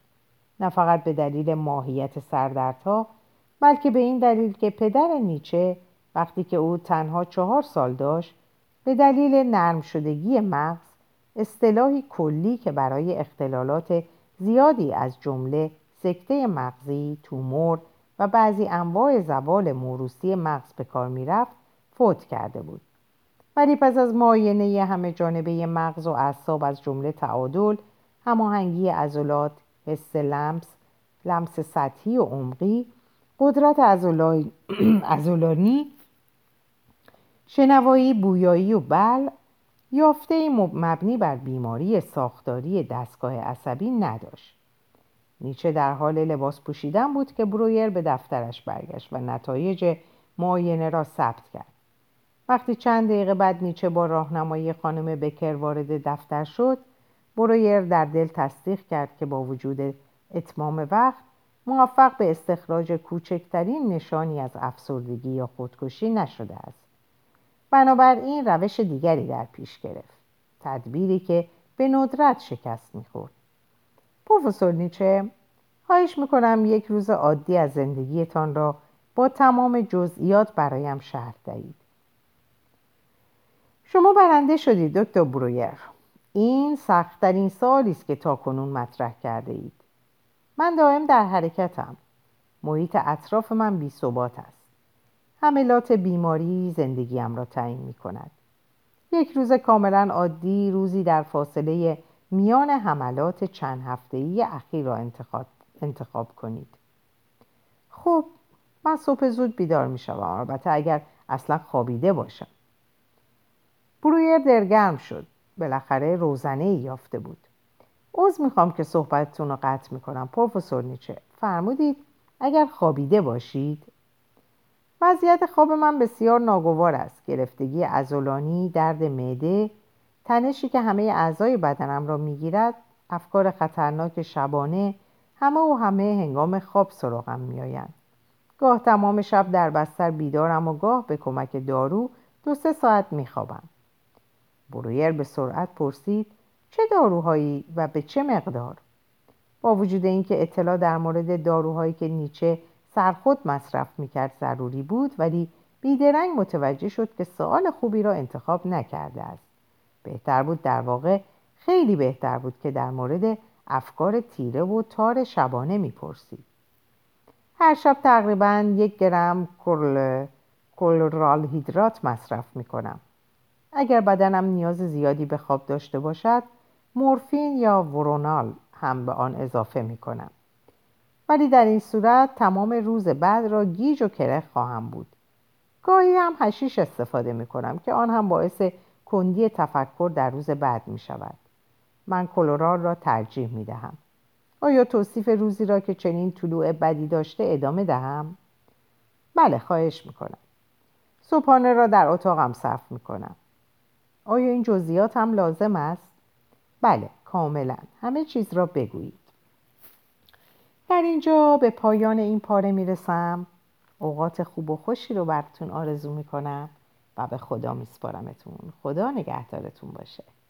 Speaker 1: نه فقط به دلیل ماهیت سردردها بلکه به این دلیل که پدر نیچه وقتی که او تنها چهار سال داشت به دلیل نرم شدگی مغز اصطلاحی کلی که برای اختلالات زیادی از جمله سکته مغزی، تومور و بعضی انواع زوال موروسی مغز به کار می‌رفت فوت کرده بود. ولی پس از معاینه همه جانبه مغز و اعصاب از جمله تعادل هماهنگی عضلات حس لمس لمس سطحی و عمقی قدرت ازولانی شنوایی بویایی و بل یافته مبنی بر بیماری ساختاری دستگاه عصبی نداشت. نیچه در حال لباس پوشیدن بود که برویر به دفترش برگشت و نتایج معاینه را ثبت کرد. وقتی چند دقیقه بعد نیچه با راهنمایی خانم بکر وارد دفتر شد برویر در دل تصدیق کرد که با وجود اتمام وقت موفق به استخراج کوچکترین نشانی از افسردگی یا خودکشی نشده است. بنابراین روش دیگری در پیش گرفت. تدبیری که به ندرت شکست می‌خورد. پروفسور نیچه خواهش می‌کنم یک روز عادی از زندگیتان را با تمام جزئیات برایم شرح دهید. شما برنده شدید دکتر برویر. این سختترین سالی است که تاکنون مطرح کرده اید. من دائم در حرکتم. محیط اطراف من بی ثبات است. حملات بیماری زندگیم را تعیین می کند یک روز کاملا عادی روزی در فاصله میان حملات چند هفتهی اخیر را انتخاب, انتخاب کنید. خب من صبح زود بیدار می شوم البته اگر اصلا خوابیده باشم. برویر درگرم شد. بالاخره روزنه ای یافته بود. عوض می‌خوام که صحبتتون رو قطع می‌کنم پروفسور نیچه. فرمودید اگر خوابیده باشید. وضعیت خواب من بسیار ناگوار است. گرفتگی ازولانی درد معده تنشی که همه اعضای بدنم را می‌گیرد افکار خطرناک شبانه همه و همه هنگام خواب سراغم میآیند. گاه تمام شب در بستر بیدارم و گاه به کمک دارو دو سه ساعت میخوابم. برویر به سرعت پرسید چه داروهایی و به چه مقدار؟ با وجود اینکه اطلاع در مورد داروهایی که نیچه سرخود مصرف می‌کرد ضروری بود ولی بیدرنگ متوجه شد که سوال خوبی را انتخاب نکرده است. بهتر بود در واقع خیلی بهتر بود که در مورد افکار تیره و تار شبانه می‌پرسید هر شب تقریبا یک گرم کلرال هیدرات مصرف می‌کنم اگر بدنم نیاز زیادی به خواب داشته باشد مورفین یا ورونال هم به آن اضافه می کنم. ولی در این صورت تمام روز بعد را گیج و کره خواهم بود. گاهی هم هشیش استفاده می کنم که آن هم باعث کندی تفکر در روز بعد می شود. من کلورال را ترجیح می دهم. آیا توصیف روزی را که چنین طلوع بدی داشته ادامه دهم؟ بله خواهش می کنم. صبحانه را در اتاقم صرف می کنم. آیا این جزئیات هم لازم است؟ بله کاملا همه چیز را بگویید در اینجا به پایان این پاره می‌رسم اوقات خوب و خوشی رو براتون آرزو می‌کنم و به خدا میسپارمتون. خدا نگهدارتون باشه.